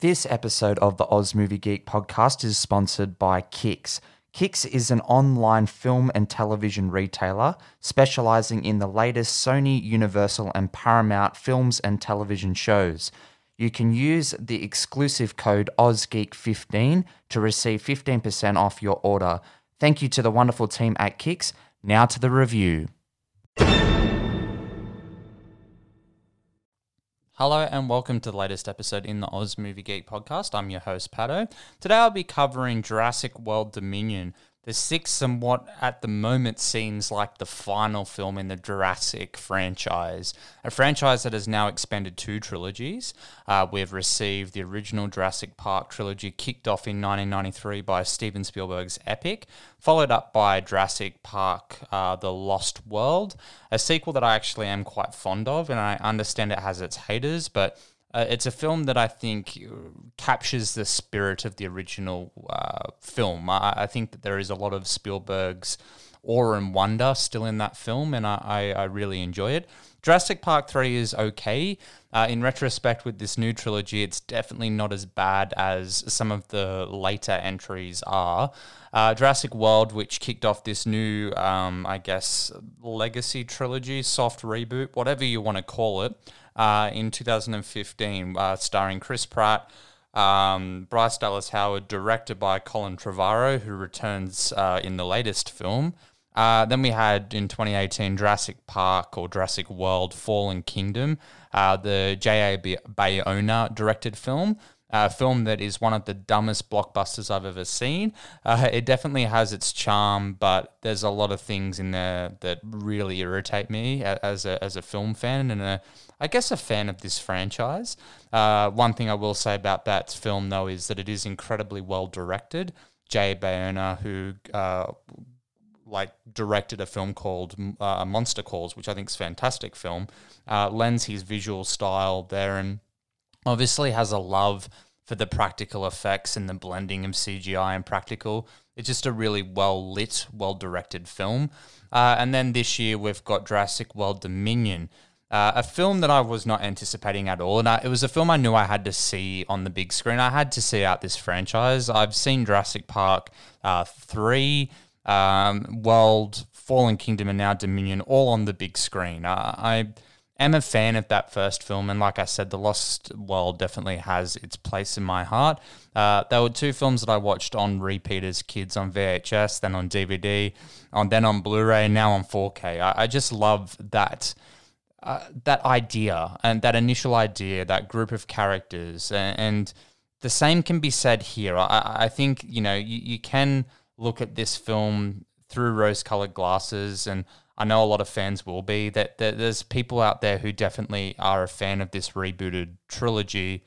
This episode of the Oz Movie Geek podcast is sponsored by Kix. Kix is an online film and television retailer specializing in the latest Sony, Universal, and Paramount films and television shows. You can use the exclusive code OzGeek15 to receive 15% off your order. Thank you to the wonderful team at Kix. Now to the review. Hello and welcome to the latest episode in the Oz Movie Geek podcast. I'm your host, Pato. Today I'll be covering Jurassic World Dominion, the sixth somewhat at the moment seems like the final film in the Jurassic franchise, a franchise that has now expanded two trilogies. Uh, we've received the original Jurassic Park trilogy kicked off in 1993 by Steven Spielberg's Epic, followed up by Jurassic Park uh, The Lost World, a sequel that I actually am quite fond of, and I understand it has its haters, but uh, it's a film that I think uh, captures the spirit of the original uh, film. I, I, think that there is a lot of Spielberg's awe and wonder still in that film, and I, I, I really enjoy it. Jurassic Park 3 is okay. Uh, in retrospect, with this new trilogy, it's definitely not as bad as some of the later entries are. Uh, Jurassic World, which kicked off this new, um, I guess, legacy trilogy, soft reboot, whatever you want to call it, uh, in 2015, uh, starring Chris Pratt, um, Bryce Dallas Howard, directed by Colin Trevorrow, who returns uh, in the latest film. Uh, then we had in 2018 Jurassic Park or Jurassic World Fallen Kingdom, uh, the J.A. Bayona directed film a film that is one of the dumbest blockbusters I've ever seen. Uh, it definitely has its charm, but there's a lot of things in there that really irritate me as a, as a film fan and a, I guess a fan of this franchise. Uh, one thing I will say about that film, though, is that it is incredibly well directed. Jay Bayona, who uh, like directed a film called uh, Monster Calls, which I think is a fantastic film, uh, lends his visual style there and obviously has a love for the practical effects and the blending of CGI and practical. It's just a really well lit, well directed film. Uh, and then this year we've got Jurassic World Dominion, uh, a film that I was not anticipating at all. And I, it was a film I knew I had to see on the big screen. I had to see out this franchise. I've seen Jurassic Park uh, 3, um, World, Fallen Kingdom, and now Dominion all on the big screen. Uh, I am a fan of that first film, and like I said, The Lost World definitely has its place in my heart. Uh, there were two films that I watched on repeat as kids on VHS, then on DVD, on then on Blu-ray, now on 4K. I, I just love that. Uh, that idea and that initial idea, that group of characters, and, and the same can be said here. I, I think you know you, you can look at this film through rose-colored glasses and I know a lot of fans will be that, that there's people out there who definitely are a fan of this rebooted trilogy,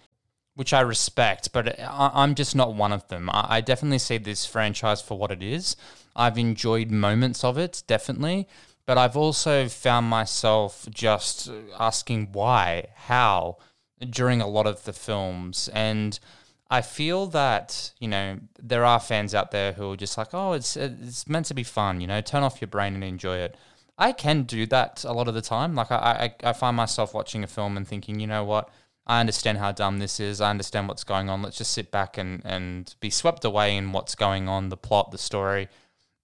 which I respect, but I, am just not one of them. I, I definitely see this franchise for what it is. I've enjoyed moments of it, definitely, but I've also found myself just asking why, how, during a lot of the films. And I feel that you know there are fans out there who are just like, oh, it's it's meant to be fun, you know, turn off your brain and enjoy it. I can do that a lot of the time. Like I, I, I find myself watching a film and thinking, you know what? I understand how dumb this is. I understand what's going on. Let's just sit back and, and be swept away in what's going on, the plot, the story.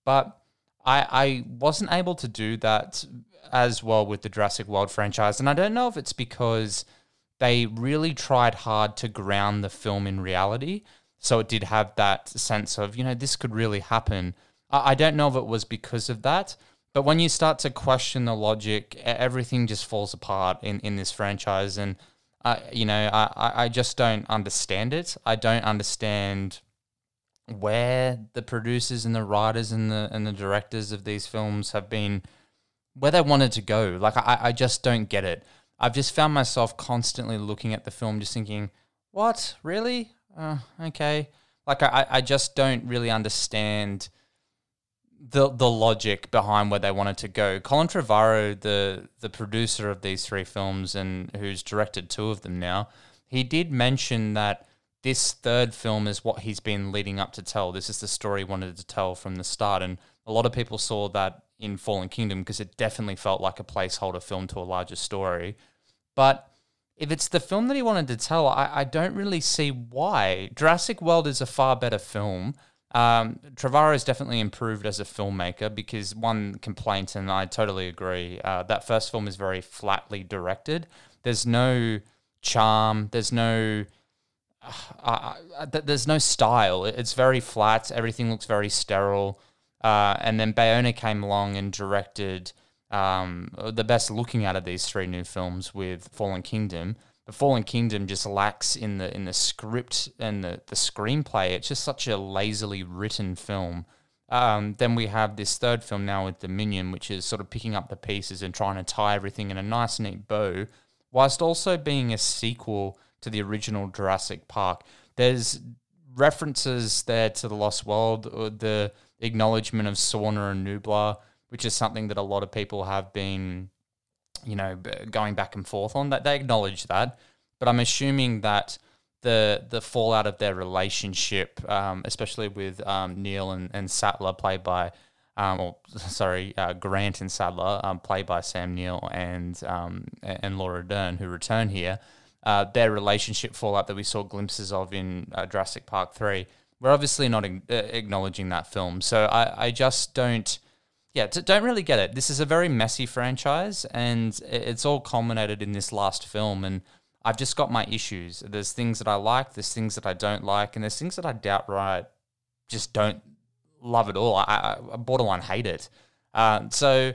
But I, I wasn't able to do that as well with the Jurassic World franchise. And I don't know if it's because they really tried hard to ground the film in reality. So it did have that sense of, you know, this could really happen. I, I don't know if it was because of that but when you start to question the logic, everything just falls apart in, in this franchise. And, I, you know, I, I just don't understand it. I don't understand where the producers and the writers and the and the directors of these films have been where they wanted to go. Like I, I just don't get it. I've just found myself constantly looking at the film, just thinking, "What really? Uh, okay." Like I, I just don't really understand the the logic behind where they wanted to go. Colin Trevorrow, the the producer of these three films and who's directed two of them now, he did mention that this third film is what he's been leading up to tell. This is the story he wanted to tell from the start, and a lot of people saw that in Fallen Kingdom because it definitely felt like a placeholder film to a larger story. But if it's the film that he wanted to tell, I, I don't really see why. Jurassic World is a far better film. Um, has definitely improved as a filmmaker because one complaint, and I totally agree, uh, that first film is very flatly directed. There's no charm. There's no. Uh, uh, there's no style. It's very flat. Everything looks very sterile. Uh, and then Bayona came along and directed um, the best looking out of these three new films with Fallen Kingdom. The Fallen Kingdom just lacks in the in the script and the, the screenplay. It's just such a lazily written film. Um, then we have this third film now with Dominion, which is sort of picking up the pieces and trying to tie everything in a nice, neat bow, whilst also being a sequel to the original Jurassic Park. There's references there to the Lost World, uh, the acknowledgement of Sorna and Nublar which is something that a lot of people have been, you know, going back and forth on. That they acknowledge that, but I'm assuming that the the fallout of their relationship, um, especially with um, Neill and, and Sattler, played by, um, or sorry, uh, Grant and Sattler, um, played by Sam Neill and um, and Laura Dern, who return here. Uh, their relationship fallout that we saw glimpses of in uh, Jurassic Park three. We're obviously not uh, acknowledging that film, so I, I just don't yeah, d- don't really get it. This is a very messy franchise, and it's all culminated in this last film. And I've just got my issues. There's things that I like, there's things that I don't like, and there's things that I doubt right just don't love at all. I, I borderline hate it. Uh, so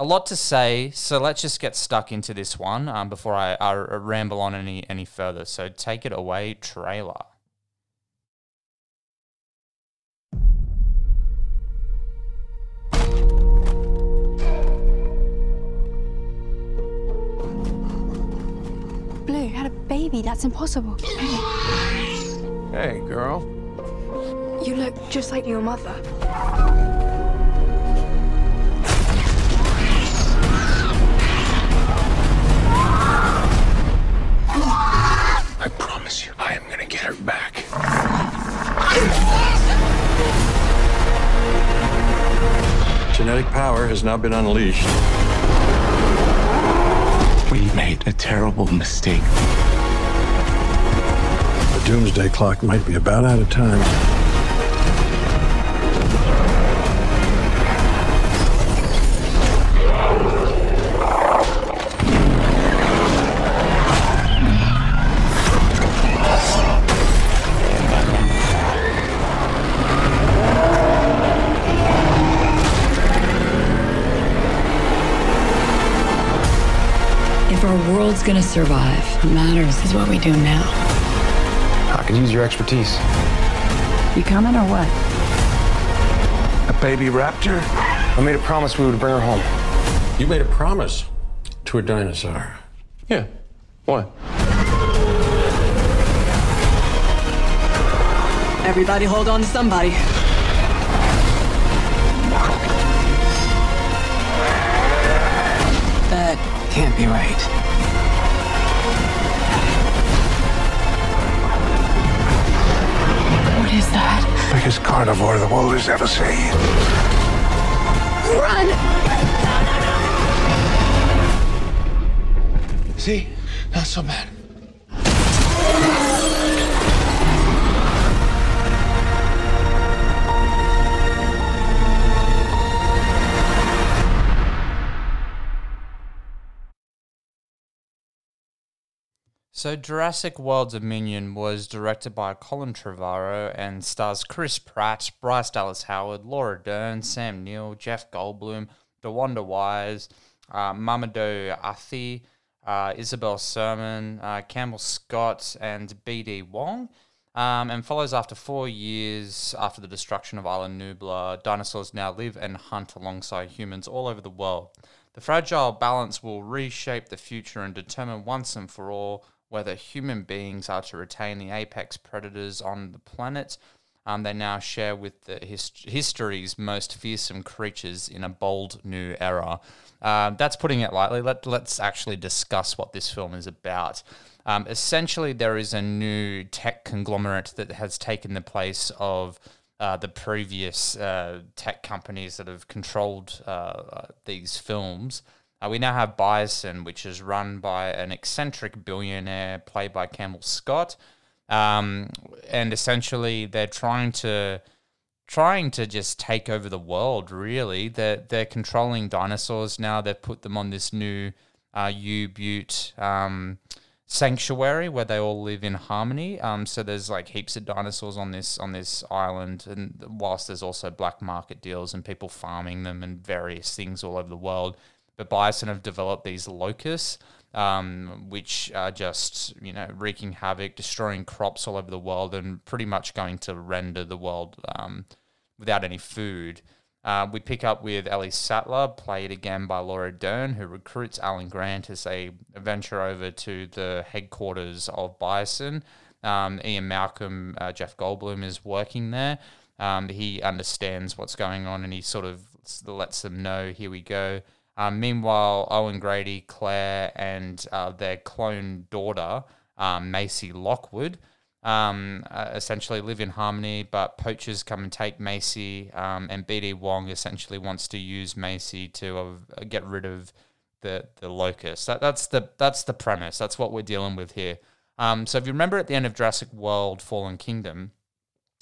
a lot to say. So let's just get stuck into this one um, before I, I ramble on any any further. So take it away, trailer. Blue had a baby. That's impossible. Hey, girl. You look just like your mother. Promise you, I am gonna get her back. Genetic power has now been unleashed. We made a terrible mistake. The doomsday clock might be about out of time. Our world's gonna survive, what matters is what we do now. I could use your expertise. You coming or what? A baby raptor? I made a promise we would bring her home. You made a promise to a dinosaur. Yeah. What? Everybody hold on to somebody. That can't be right. Is that? Biggest carnivore the world has ever seen. Run! See? Not so bad. So, Jurassic World Dominion was directed by Colin Trevorrow and stars Chris Pratt, Bryce Dallas Howard, Laura Dern, Sam Neill, Jeff Goldblum, DeWanda Wise, uh, Mamoudou Athie, uh, Isabel Sermon, uh, Campbell Scott, and BD Wong. Um, and follows after four years after the destruction of Island Nublar. Dinosaurs now live and hunt alongside humans all over the world. The fragile balance will reshape the future and determine once and for all whether human beings are to retain the apex predators on the planet. Um, they now share with the hist- history's most fearsome creatures in a bold new era. Um, that's putting it lightly. Let, let's actually discuss what this film is about. Um, essentially, there is a new tech conglomerate that has taken the place of uh, the previous uh, tech companies that have controlled uh, these films. Uh, we now have Biosyn, which is run by an eccentric billionaire played by Campbell Scott, um, and essentially they're trying to trying to just take over the world. Really, they're they're controlling dinosaurs now. They've put them on this new uh, U Butte um, sanctuary where they all live in harmony. Um, so there's like heaps of dinosaurs on this on this island, and whilst there's also black market deals and people farming them and various things all over the world. But Biosyn have developed these locusts, um, which are just you know wreaking havoc, destroying crops all over the world, and pretty much going to render the world um, without any food. Uh, we pick up with Ellie Sattler, played again by Laura Dern, who recruits Alan Grant as they venture over to the headquarters of Biosyn. Um, Ian Malcolm, uh, Jeff Goldblum is working there. Um, he understands what's going on and he sort of lets them know, here we go. Um, meanwhile, Owen Grady, Claire, and uh, their clone daughter, um, Macy Lockwood, um, uh, essentially live in harmony, but poachers come and take Macy, um, and BD Wong essentially wants to use Macy to uh, get rid of the the locust. That, that's the that's the premise. That's what we're dealing with here. Um, so if you remember at the end of Jurassic World: Fallen Kingdom,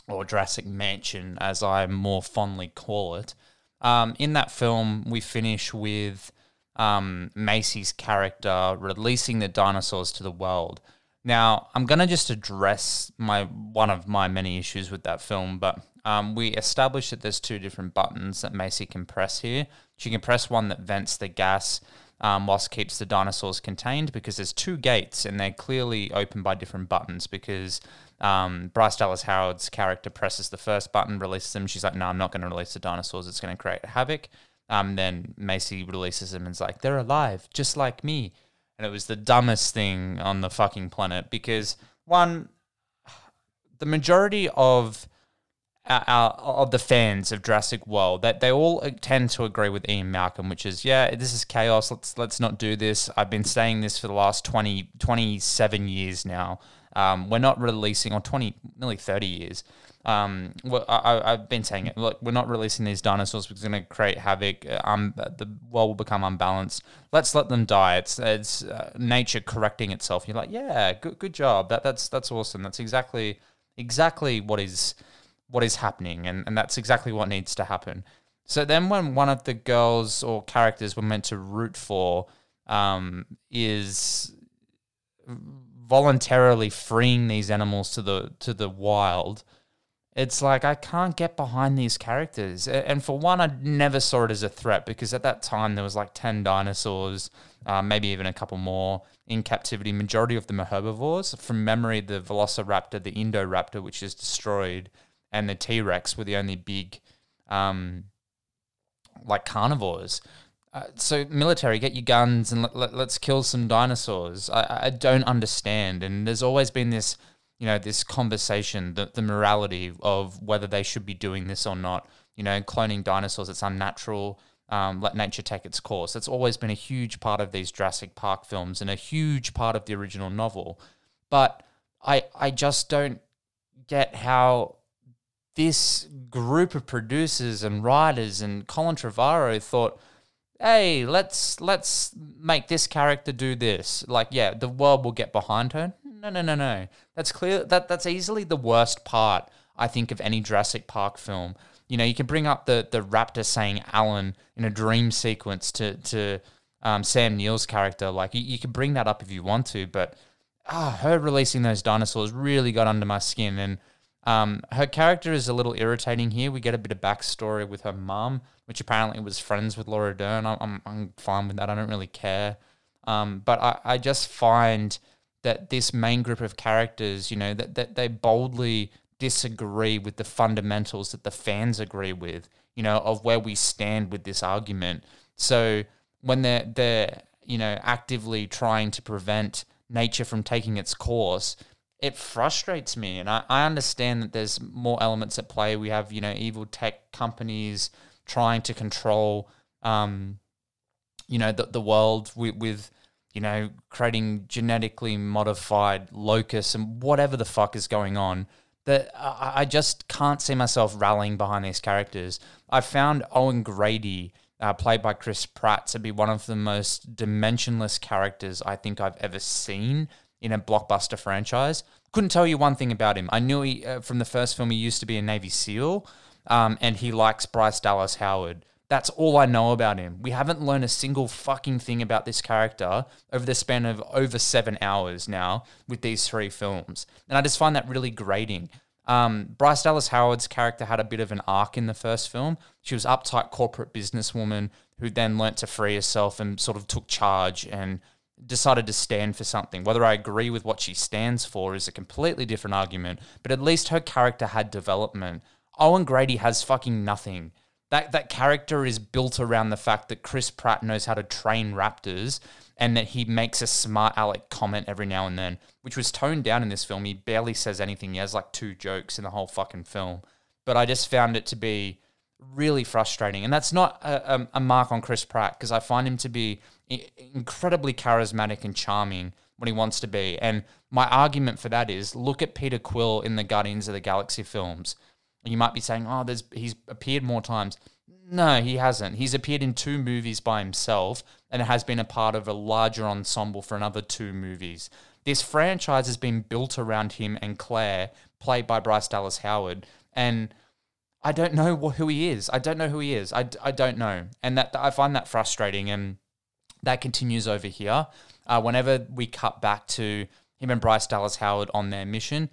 or Jurassic Mansion, as I more fondly call it, um, in that film we finish with um, Macy's character releasing the dinosaurs to the world. Now, I'm gonna just address my one of my many issues with that film, but um, we established that there's two different buttons that Macy can press here. She can press one that vents the gas um, whilst keeps the dinosaurs contained because there's two gates and they're clearly open by different buttons because um, Bryce Dallas Howard's character presses the first button, releases them. She's like, no, I'm not going to release the dinosaurs. It's going to create havoc. Um, then Macy releases them and is like, they're alive, just like me and it was the dumbest thing on the fucking planet because one, the majority of our, our, of the fans of Jurassic World that they all tend to agree with Ian Malcolm, which is yeah, this is chaos. Let's let's not do this. I've been saying this for the last 20, 27 years now. Um, we're not releasing on twenty nearly thirty years. Um, well, I, have been saying it. Look, we're not releasing these dinosaurs because it's going to create havoc. Uh, um, the world will become unbalanced. Let's let them die. It's it's uh, nature correcting itself. You're like, yeah, good good job. That that's that's awesome. That's exactly exactly what is what is happening, and and that's exactly what needs to happen. So then, when one of the girls or characters we're meant to root for um, is voluntarily freeing these animals to the to the wild it's like I can't get behind these characters. And for one, I never saw it as a threat because at that time there was like 10 dinosaurs, uh, maybe even a couple more in captivity. Majority of them are herbivores. From memory, the Velociraptor, the Indoraptor, which is destroyed, and the T Rex were the only big, um, like carnivores. Uh, so military, get your guns and let, us kill some dinosaurs. I, I don't understand. And there's always been this you know, this conversation, the, the morality of whether they should be doing this or not. You know, cloning dinosaurs, it's unnatural. Um, let nature take its course. That's always been a huge part of these Jurassic Park films and a huge part of the original novel. But I, I just don't get how this group of producers and writers and Colin Trevorrow thought, hey, let's let's make this character do this. Like, yeah, the world will get behind her. No, no, no, no. That's clear. That that's easily the worst part. I think of any Jurassic Park film. You know, you can bring up the the raptor saying Alan in a dream sequence to to um, Sam Neill's character. Like you, you can bring that up if you want to, but ah, her releasing those dinosaurs really got under my skin. And um, her character is a little irritating here. We get a bit of backstory with her mum, which apparently was friends with Laura Dern. I'm, I'm, fine with that. I don't really care. Um, but I, I just find that this main group of characters, you know, that, that they boldly disagree with the fundamentals that the fans agree with, you know, of where we stand with this argument. So when they're they're, you know, actively trying to prevent nature from taking its course, it frustrates me. And I, I understand that there's more elements at play. We have, you know, evil tech companies trying to control um, you know, the, the world with, with you know, creating genetically modified locusts and whatever the fuck is going on. That I just can't see myself rallying behind these characters. I found Owen Grady uh, played by Chris Pratt, to be one of the most dimensionless characters I think I've ever seen in a blockbuster franchise. Couldn't tell you one thing about him. I knew he, uh, from the first film he used to be a Navy SEAL, um, and he likes Bryce Dallas Howard. That's all I know about him. We haven't learned a single fucking thing about this character over the span of over seven hours now with these three films. And I just find that really grating. Um, Bryce Dallas Howard's character had a bit of an arc in the first film. She was uptight corporate businesswoman who then learnt to free herself and sort of took charge and decided to stand for something. Whether I agree with what she stands for is a completely different argument, but at least her character had development. Owen Grady has fucking nothing. That that character is built around the fact that Chris Pratt knows how to train raptors and that he makes a smart aleck comment every now and then, which was toned down in this film. He barely says anything. He has like two jokes in the whole fucking film. But I just found it to be really frustrating. And that's not a, a, a mark on Chris Pratt because I find him to be incredibly charismatic and charming when he wants to be. And my argument for that is look at Peter Quill in the Guardians of the Galaxy films. You might be saying, "Oh, there's he's appeared more times." No, he hasn't. He's appeared in two movies by himself and has been a part of a larger ensemble for another two movies. This franchise has been built around him and Claire, played by Bryce Dallas Howard, and I don't know who he is. I don't know who he is. I don't know, and that I find that frustrating, and that continues over here. Uh, whenever we cut back to him and Bryce Dallas Howard on their mission,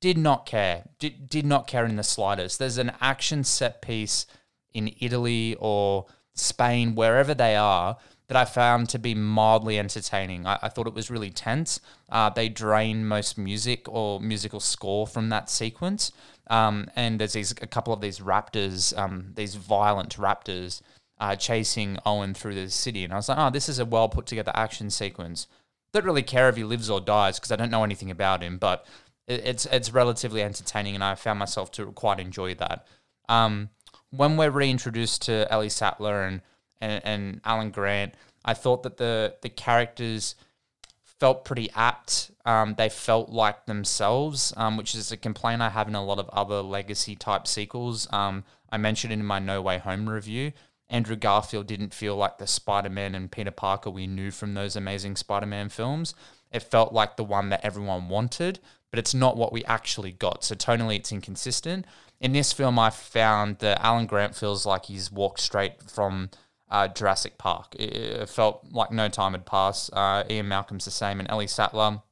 did not care. Did, did not care in the slightest. There's an action set piece in Italy or Spain, wherever they are, that I found to be mildly entertaining. I, I thought it was really tense. Uh, they drain most music or musical score from that sequence. Um, and there's these, a couple of these raptors, um, these violent raptors, uh, chasing Owen through the city. And I was like, oh, this is a well put together action sequence. Don't really care if he lives or dies because I don't know anything about him, but it, it's it's relatively entertaining, and I found myself to quite enjoy that. Um, when we're reintroduced to Ellie Sattler and, and and Alan Grant, I thought that the the characters felt pretty apt. Um, they felt like themselves, um, which is a complaint I have in a lot of other legacy type sequels. Um, I mentioned in my No Way Home review. Andrew Garfield didn't feel like the Spider Man and Peter Parker we knew from those amazing Spider Man films. It felt like the one that everyone wanted, but it's not what we actually got. So tonally, it's inconsistent. In this film, I found that Alan Grant feels like he's walked straight from uh, Jurassic Park. It, felt like no time had passed. Uh, Ian Malcolm's the same, and Ellie Sattler.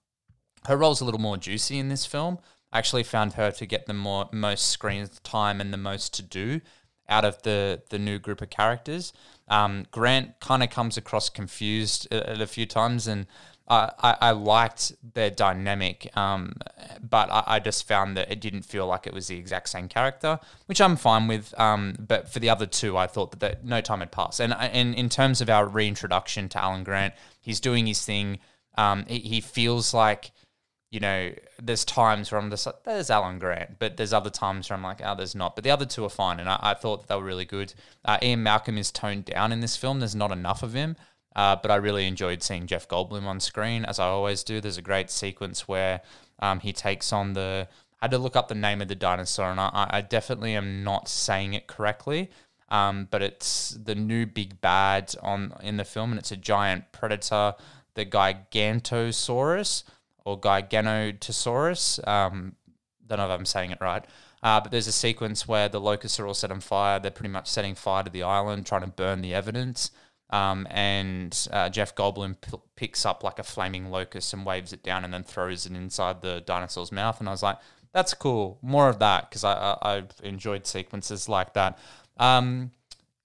Her role's a little more juicy in this film. I actually found her to get the more most screen time and the most to do out of the the new group of characters. Um, Grant kind of comes across confused at a few times, and I, I, I liked their dynamic, um, but I, I just found that it didn't feel like it was the exact same character, which I'm fine with. Um, but for the other two, I thought that, that no time had passed. And and in terms of our reintroduction to Alan Grant, he's doing his thing. Um, he, he feels like you know, there's times where I'm just like, there's Alan Grant, but there's other times where I'm like, oh, there's not. But the other two are fine, and I, I thought that they were really good. Uh, Ian Malcolm is toned down in this film. There's not enough of him, uh, but I really enjoyed seeing Jeff Goldblum on screen, as I always do. There's a great sequence where um, he takes on the. I had to look up the name of the dinosaur, and I, I definitely am not saying it correctly. Um, but it's the new big bad on in the film, and it's a giant predator, the Gigantosaurus or Giganotosaurus. Um, don't know if I'm saying it right. Uh, but there's a sequence where the locusts are all set on fire. They're pretty much setting fire to the island, trying to burn the evidence. Um, and uh, Jeff Goldblum p- picks up like a flaming locust and waves it down and then throws it inside the dinosaur's mouth. And I was like, that's cool. More of that because I, I, I've enjoyed sequences like that. Um,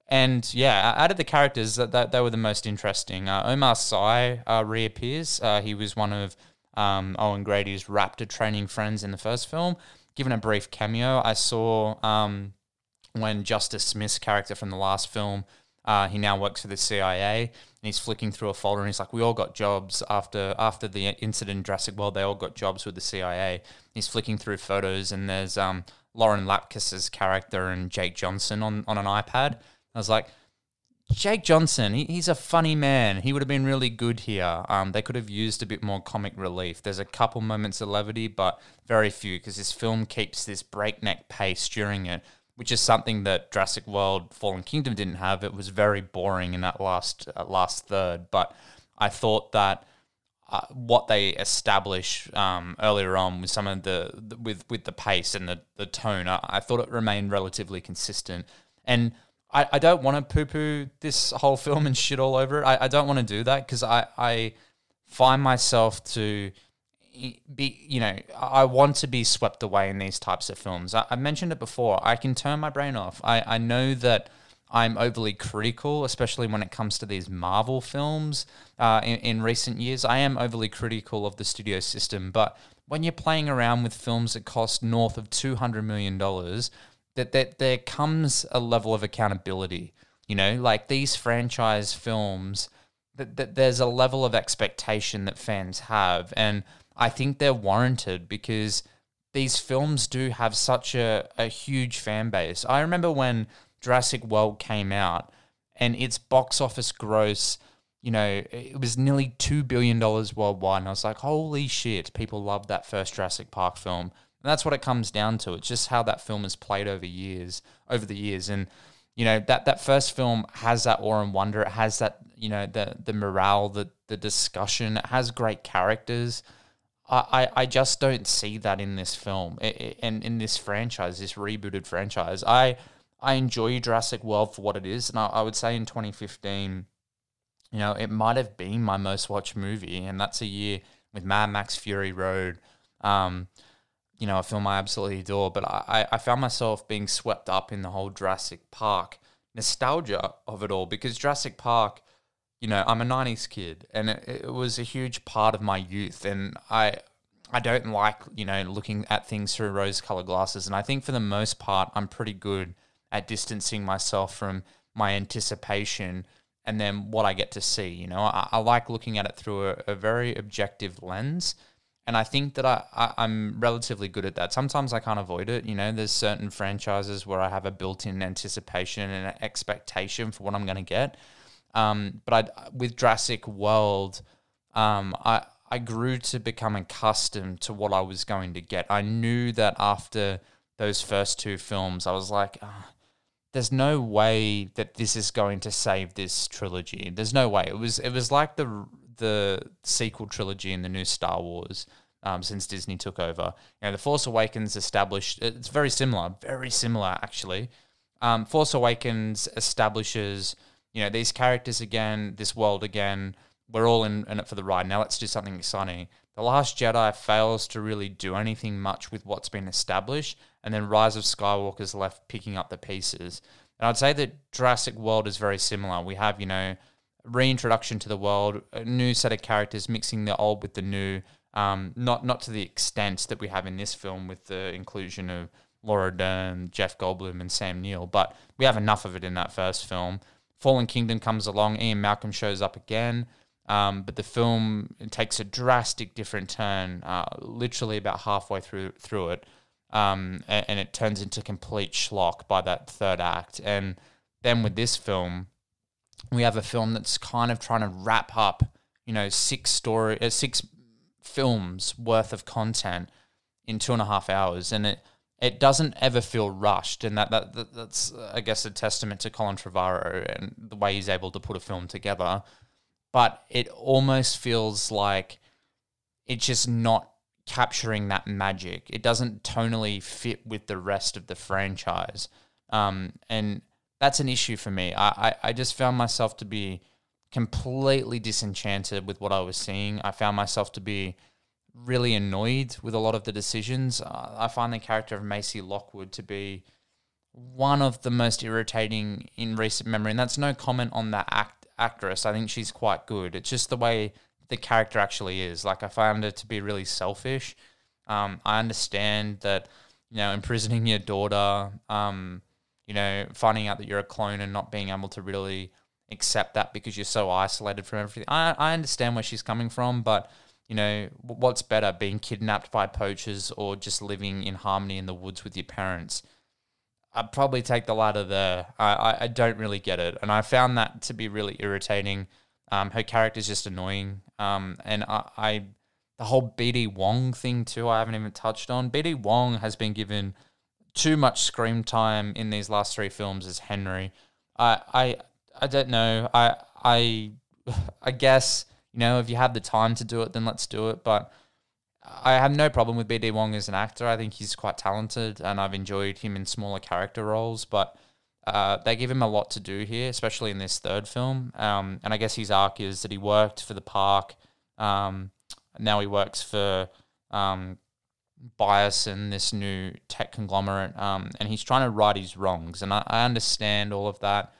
and yeah, out of the characters, that, that they were the most interesting. Uh, Omar Sy uh, reappears. Uh, he was one of um, Owen Grady's raptor training friends in the first film. Given a brief cameo, I saw um, when Justice Smith's character from the last film, uh, he now works for the CIA, and he's flicking through a folder, and he's like, "We all got jobs after after the incident in Jurassic World. They all got jobs with the CIA." He's flicking through photos, and there's um, Lauren Lapkus's character and Jake Johnson on on an iPad. I was like, Jake Johnson, he, he's a funny man. He would have been really good here. Um, they could have used a bit more comic relief. There's a couple moments of levity, but very few because this film keeps this breakneck pace during it which is something that Jurassic World Fallen Kingdom didn't have. It was very boring in that last uh, last third, but I thought that uh, what they establish um, earlier on with some of the, the, with with the pace and the the tone, I, I thought it remained relatively consistent. And I, I don't want to poo poo this whole film and shit all over it. I, I don't want to do that because I I find myself to be you know I want to be swept away in these types of films. I, I mentioned it before. I can turn my brain off. I I know that I'm overly critical, especially when it comes to these Marvel films uh, in, in recent years. I am overly critical of the studio system, but when you're playing around with films that cost north of $200 million, that, that there comes a level of accountability. You know, like these franchise films, that, that there's a level of expectation that fans have. And I think they're warranted because these films do have such a, a huge fan base. I remember when Jurassic World came out and its box office gross, you know, it was nearly $2 billion worldwide. And I was like, holy shit, people love that first Jurassic Park film. And that's what it comes down to. It's just how that film has played over years, over the years. And, you know, that, that first film has that awe and wonder. It has that, you know, the, the morale, the, the discussion. It has great characters. I, I just don't see that in this film and in this franchise, this rebooted franchise. I I enjoy Jurassic World for what it is, and I, I would say in 2015, you know, it might have been my most watched movie, and that's a year with Mad Max Fury Road. Um, you know, a film I absolutely adore, but I, I found myself being swept up in the whole Jurassic Park nostalgia of it all because Jurassic Park, you know, I'm a 90s kid and it, it was a huge part of my youth. And I, I don't like, you know, looking at things through rose colored glasses. And I think for the most part, I'm pretty good at distancing myself from my anticipation and then what I get to see. You know, I, I like looking at it through a, a, very objective lens. And I think that I, I, am relatively good at that. Sometimes I can't avoid it. You know, there's certain franchises where I have a built in anticipation and an expectation for what I'm going to get. Um, but I, with Jurassic World, um, I, I grew to become accustomed to what I was going to get. I knew that after those first two films, I was like, oh, there's no way that this is going to save this trilogy. There's no way. It was it was like the the sequel trilogy in the new Star Wars um, since Disney took over. You know, the Force Awakens established. It's very similar, very similar actually. Um, Force Awakens establishes you know these characters again, this world again. We're all in, in it for the ride. Now let's do something exciting. The Last Jedi fails to really do anything much with what's been established, and then Rise of Skywalker is left picking up the pieces. And I'd say that Jurassic World is very similar. We have, you know, reintroduction to the world, a new set of characters mixing the old with the new. Um, not not to the extent that we have in this film with the inclusion of Laura Dern, Jeff Goldblum, and Sam Neill, but we have enough of it in that first film. Fallen Kingdom comes along, Ian Malcolm shows up again, um, but the film takes a drastic different turn, uh, literally about halfway through through it um, and, and, it turns into complete schlock by that third act. And then with this film, we have a film that's kind of trying to wrap up, you know, six story, uh, six films worth of content in two and a half hours, and it it doesn't ever feel rushed, and that, that, that that's I guess a testament to Colin Trevorrow and the way he's able to put a film together. But it almost feels like it's just not capturing that magic. It doesn't tonally fit with the rest of the franchise. Um, and that's an issue for me. I, I, I just found myself to be completely disenchanted with what I was seeing. I found myself to be really annoyed with a lot of the decisions. Uh, I find the character of Macy Lockwood to be one of the most irritating in recent memory. And that's no comment on that act actress. I think she's quite good. It's just the way the character actually is. Like I found her to be really selfish. Um, I understand that you know imprisoning your daughter, um, you know, finding out that you're a clone and not being able to really accept that because you're so isolated from everything. I I understand where she's coming from, but you know, what's better, being kidnapped by poachers or just living in harmony in the woods with your parents? I'd probably take the latter there. I, I, I don't really get it. And I found that to be really irritating. Um, her character's just annoying. Um, and I, I, the whole BD Wong thing too, I haven't even touched on. BD Wong has been given too much screen time in these last three films as Henry. I I I don't know. I I I guess you know if you have the time to do it, then let's do it. But I have no problem with BD Wong as an actor. I think he's quite talented, and I've enjoyed him in smaller character roles. But uh, they give him a lot to do here, especially in this third film. Um, and I guess his arc is that he worked for the park. Um, now he works for um, Biosyn, this new tech conglomerate, um, and he's trying to right his wrongs. And I, I understand all of that,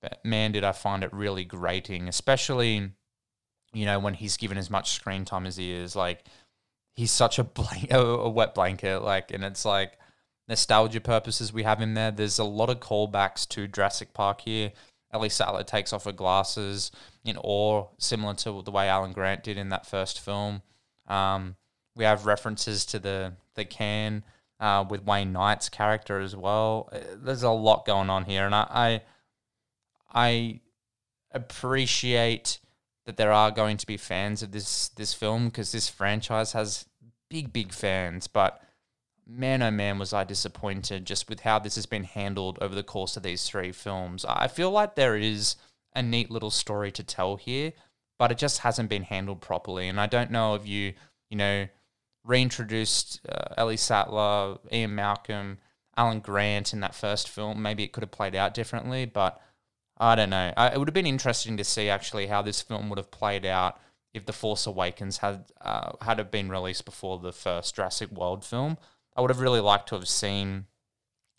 but man, did I find it really grating, especially, you know, when he's given as much screen time as he is. Like, he's such a blank, a, a wet blanket, like, and it's like nostalgia purposes we have him there. There's a lot of callbacks to Jurassic Park here. Ellie Sattler takes off her glasses in awe, similar to the way Alan Grant did in that first film. Um, we have references to the the can uh, with Wayne Knight's character as well. Uh, There's a lot going on here, and I I, I appreciate that there are going to be fans of this this film because this franchise has big big fans, but man oh man was I disappointed just with how this has been handled over the course of these three films. I feel like there is a neat little story to tell here, but it just hasn't been handled properly. And I don't know if you, you know, reintroduced uh, Ellie Sattler, Ian Malcolm, Alan Grant in that first film. Maybe it could have played out differently, but I don't know. I, it would have been interesting to see actually how this film would have played out if The Force Awakens had uh, had have been released before the first Jurassic World film. I would have really liked to have seen,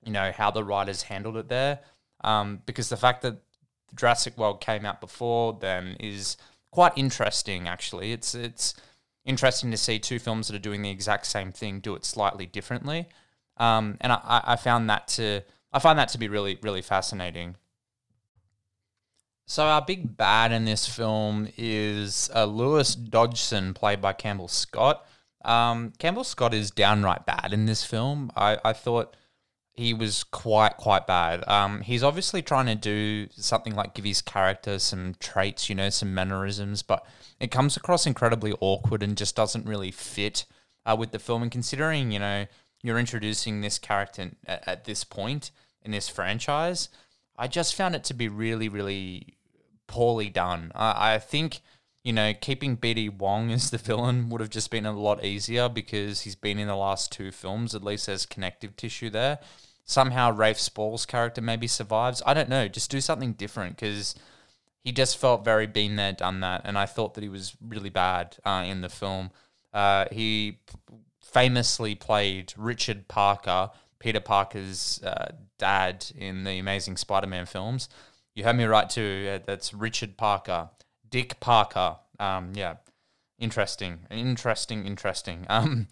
you know, how the writers handled it there, um, because the fact that Jurassic World came out before then is quite interesting. Actually, it's it's interesting to see two films that are doing the exact same thing do it slightly differently, um, and I, I found that to I find that to be really really fascinating. So our big bad in this film is uh, Lewis Dodgson, played by Campbell Scott. Um, Campbell Scott is downright bad in this film. I, I thought he was quite quite bad. Um, he's obviously trying to do something like give his character some traits, you know, some mannerisms, but it comes across incredibly awkward and just doesn't really fit uh, with the film. And considering, you know, you're introducing this character at, at this point in this franchise, I just found it to be really, really poorly done. I, I think you know keeping BD Wong as the villain would have just been a lot easier because he's been in the last two films. At least there's connective tissue there. Somehow Rafe Spall's character maybe survives. I don't know. Just do something different because he just felt very been there, done that, and I thought that he was really bad uh, in the film. Uh, he famously played Richard Parker, Peter Parker's uh, dad in the Amazing Spider-Man films. You heard me right too. Uh, that's Richard Parker, Dick Parker. Um, yeah, interesting, interesting, interesting. Um,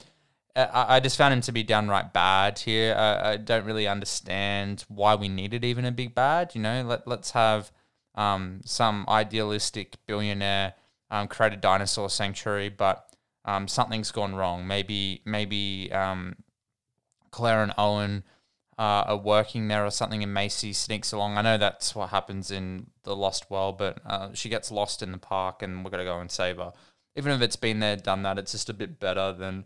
I, I just found him to be downright bad here. I, I don't really understand why we needed even a big bad. You know, let let's have um, some idealistic billionaire um, create a dinosaur sanctuary, but um, something's gone wrong. Maybe maybe um, Claire and Owen uh, are working there or something, and Macy sneaks along. I know that's what happens in the Lost World, but uh, she gets lost in the park, and we're gonna go and save her. Even if it's been there, done that, it's just a bit better than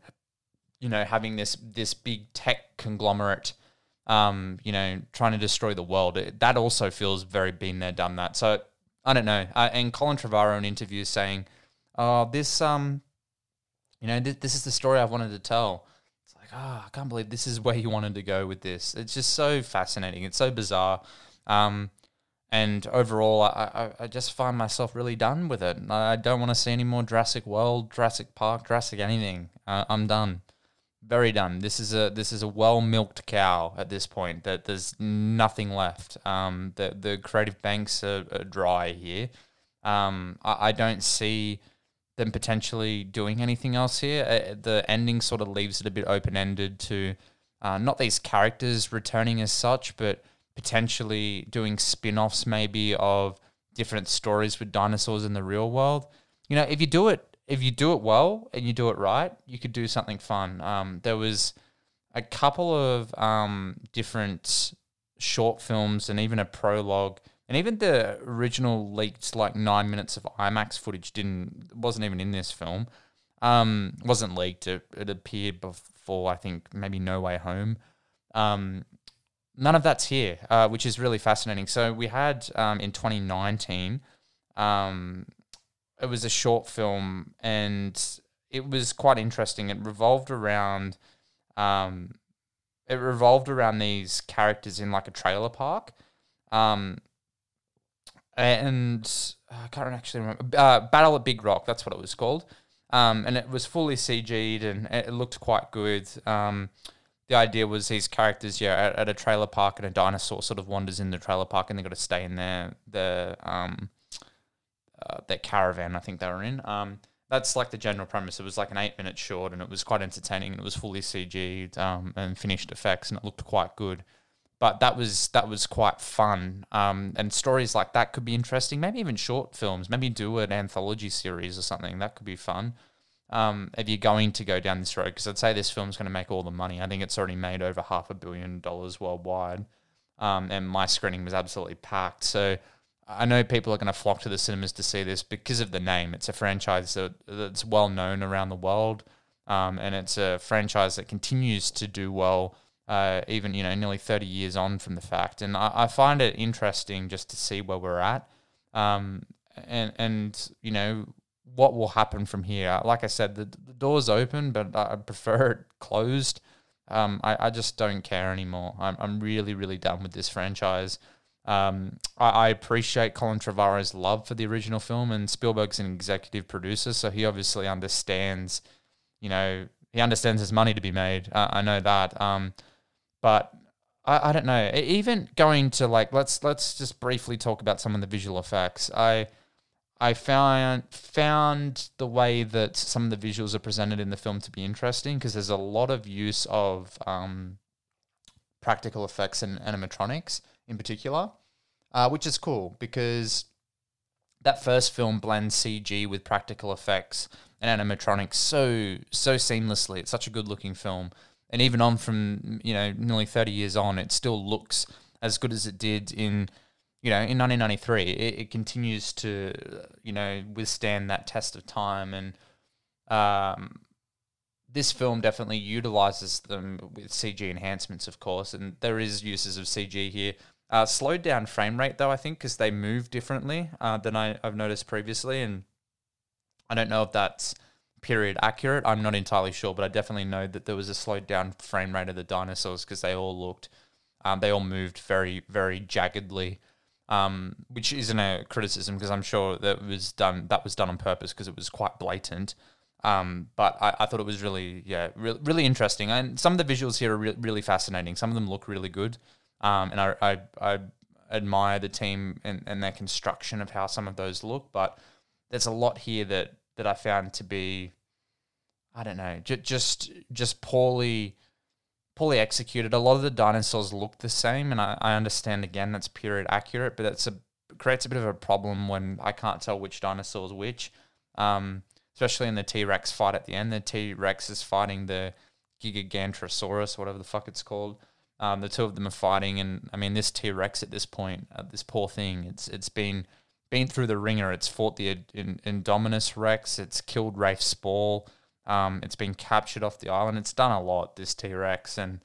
you know having this this big tech conglomerate. Um, you know, trying to destroy the world. It, that also feels very been there, done that. So I don't know. Uh, and Colin Trevorrow in interviews saying, "Oh, this um, you know, th- this is the story I've wanted to tell." It's like, oh, I can't believe this is where you wanted to go with this. It's just so fascinating. It's so bizarre. Um, and overall, I, I, I just find myself really done with it. I don't want to see any more Jurassic World, Jurassic Park, Jurassic anything. Uh, I'm done. Very done. This is a this is a well milked cow at this point. That there's nothing left. Um, the the creative banks are, are dry here. Um, I, I don't see them potentially doing anything else here. Uh, the ending sort of leaves it a bit open ended to uh, not these characters returning as such, but potentially doing spin offs maybe of different stories with dinosaurs in the real world. You know, if you do it, if you do it well and you do it right, you could do something fun. Um, there was a couple of um, different short films and even a prologue and even the original leaked like nine minutes of IMAX footage didn't wasn't even in this film. Um, wasn't leaked. It, it appeared before I think maybe No Way Home. Um, none of that's here, uh, which is really fascinating. So we had um, in 2019, um, it was a short film, and it was quite interesting. It revolved around, um, it revolved around these characters in like a trailer park, um, and I can't actually remember. Uh, Battle at Big Rock, that's what it was called. Um, and it was fully CG'd and it looked quite good. Um, the idea was these characters, yeah, at, at, a trailer park and a dinosaur sort of wanders in the trailer park and they've got to stay in their the um, uh, their caravan. I think they were in. Um, that's like the general premise. It was like an eight minute short and it was quite entertaining and it was fully CG'd um, and finished effects and it looked quite good but that was that was quite fun. Um, and stories like that could be interesting. Maybe even short films. Maybe do an anthology series or something. That could be fun. Um, if you're going to go down this road, because I'd say this film's going to make all the money. I think it's already made over half a billion dollars worldwide, um, and my screening was absolutely packed. So I know people are going to flock to the cinemas to see this because of the name. It's a franchise that, that's well known around the world, um, and it's a franchise that continues to do well uh, even you know nearly 30 years on from the fact. And I, I find it interesting just to see where we're at um, and and you know what will happen from here. Like I said the, the door's open but I prefer it closed. Um, I, I just don't care anymore. I'm, I'm really really done with this franchise um, I, I appreciate Colin Trevorrow's love for the original film and Spielberg's an executive producer so he obviously understands you know he understands there's money to be made. Uh, I know that. Um, but I, I don't know. Even going to like let's let's just briefly talk about some of the visual effects. I I found found the way that some of the visuals are presented in the film to be interesting because there's a lot of use of um, practical effects and animatronics in particular, uh, which is cool because that first film blends CG with practical effects and animatronics so so seamlessly. It's such a good looking film and even on from you know nearly 30 years on it still looks as good as it did in you know in 1993 it, it continues to you know withstand that test of time and um, this film definitely utilizes them with CG enhancements, of course, and there is uses of CG here. Uh, slowed down frame rate though, I think, because they move differently uh, than I, I've noticed previously, and I don't know if that's period accurate. I'm not entirely sure, but I definitely know that there was a slowed down frame rate of the dinosaurs because they all looked, um, they all moved very, very jaggedly, um, which isn't a criticism because I'm sure that was done that was done on purpose because it was quite blatant. Um, but I, I, thought it was really, yeah, re- really interesting. And some of the visuals here are re- really fascinating. Some of them look really good. Um, and I, I, I admire the team and, and their construction of how some of those look. But there's a lot here that that I found to be, I don't know, j- just just poorly poorly executed. A lot of the dinosaurs look the same, and I, I understand again that's period accurate, but that's a creates a bit of a problem when I can't tell which dinosaur is which. Um, especially in the T Rex fight at the end. The T Rex is fighting the Gigantosaurus, whatever the fuck it's called. Um, the two of them are fighting, and I mean, this T Rex at this point, uh, this poor thing, it's it's been been through the wringer. It's fought the in, Indominus Rex. It's killed Rafe Spall. Um, it's been captured off the island. It's done a lot, this T Rex. And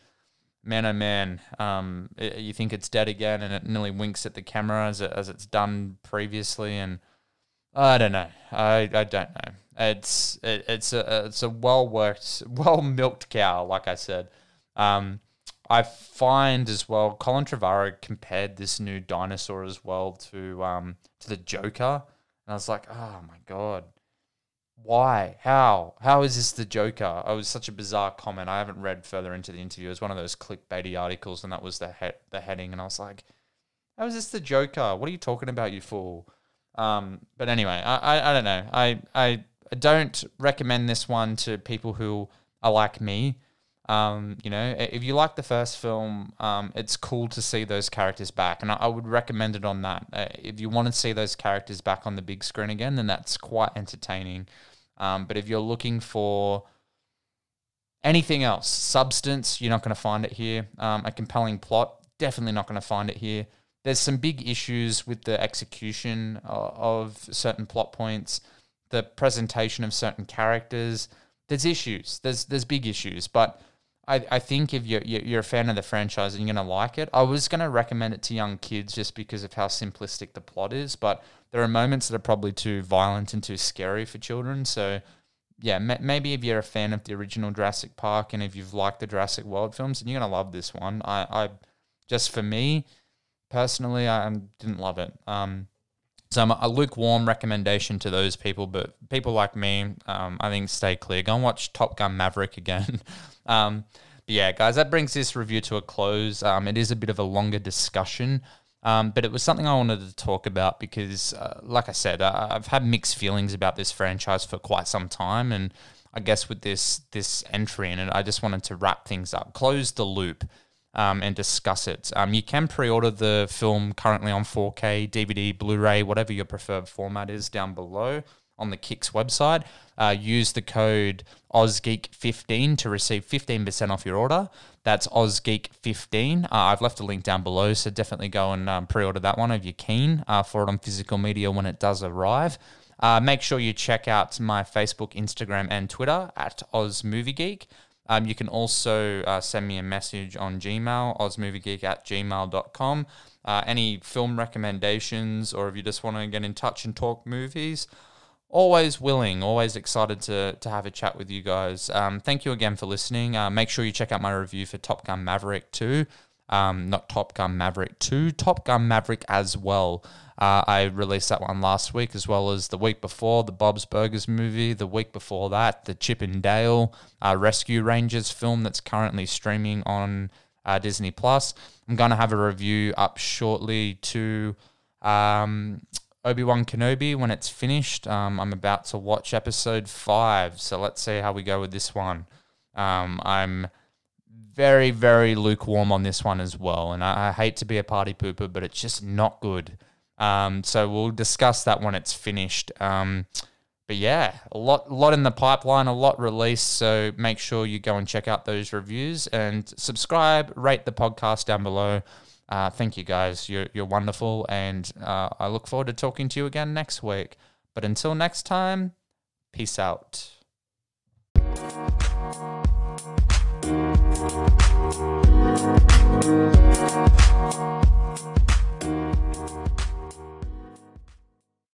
man, oh man, um, it, you think it's dead again and it nearly winks at the camera as, it, as it's done previously. And I don't know. I, I don't know. It's it, it's a it's a well worked, well milked cow, like I said. Um, I find as well, Colin Trevorrow compared this new dinosaur as well to um to the Joker, and I was like, oh my god, why? How? How is this the Joker? It was such a bizarre comment. I haven't read further into the interview. It was one of those clickbaity articles, and that was the he- the heading, and I was like, how is this the Joker? What are you talking about, you fool? Um, but anyway, I, I, I don't know. I, I don't recommend this one to people who are like me um, you know, if you like the first film, um, it's cool to see those characters back, and I, I would recommend it on that. Uh, if you want to see those characters back on the big screen again, then that's quite entertaining. Um, but if you're looking for anything else, substance, you're not going to find it here. Um, a compelling plot, definitely not going to find it here. There's some big issues with the execution of, of certain plot points, the presentation of certain characters. There's issues. There's there's big issues, but I, I think if you're, you're a fan of the franchise and you're gonna like it, I was gonna recommend it to young kids just because of how simplistic the plot is. But there are moments that are probably too violent and too scary for children. So yeah, ma- maybe if you're a fan of the original Jurassic Park and if you've liked the Jurassic World films, then you're gonna love this one. I, I just for me personally, I didn't love it. Um, so I'm a lukewarm recommendation to those people, but people like me, um, I think stay clear. Go and watch Top Gun Maverick again. um, yeah, guys, that brings this review to a close. Um, it is a bit of a longer discussion, um, but it was something I wanted to talk about because, uh, like I said, uh, I've had mixed feelings about this franchise for quite some time, and I guess with this this entry in it, I just wanted to wrap things up, close the loop um, and discuss it. Um, you can pre order the film currently on 4K, DVD, Blu ray, whatever your preferred format is down below on the Kicks website. Uh, use the code OzGeek15 to receive 15% off your order. That's OzGeek15. Uh, I've left a link down below, so definitely go and um, pre order that one if you're keen uh, for it on physical media when it does arrive. Uh, make sure you check out my Facebook, Instagram, and Twitter at OzMovieGeek. Um, you can also uh, send me a message on Gmail, ozmoviegeek at gmail.com. Uh, any film recommendations, or if you just want to get in touch and talk movies, always willing, always excited to, to have a chat with you guys. Um, thank you again for listening. Uh, make sure you check out my review for Top Gun Maverick 2. Um, not Top Gun Maverick 2, Top Gun Maverick as well. Uh, I released that one last week, as well as the week before, the Bob's Burgers movie. The week before that, the Chip and Dale uh, Rescue Rangers film that's currently streaming on uh, Disney Plus. I'm going to have a review up shortly to um, Obi Wan Kenobi when it's finished. Um, I'm about to watch episode five, so let's see how we go with this one. Um, I'm very, very lukewarm on this one as well, and I, I hate to be a party pooper, but it's just not good. Um, so we'll discuss that when it's finished. Um, but yeah, a lot, lot in the pipeline, a lot released. So make sure you go and check out those reviews and subscribe, rate the podcast down below. Uh, thank you guys. You're, you're wonderful. And uh, I look forward to talking to you again next week. But until next time, peace out.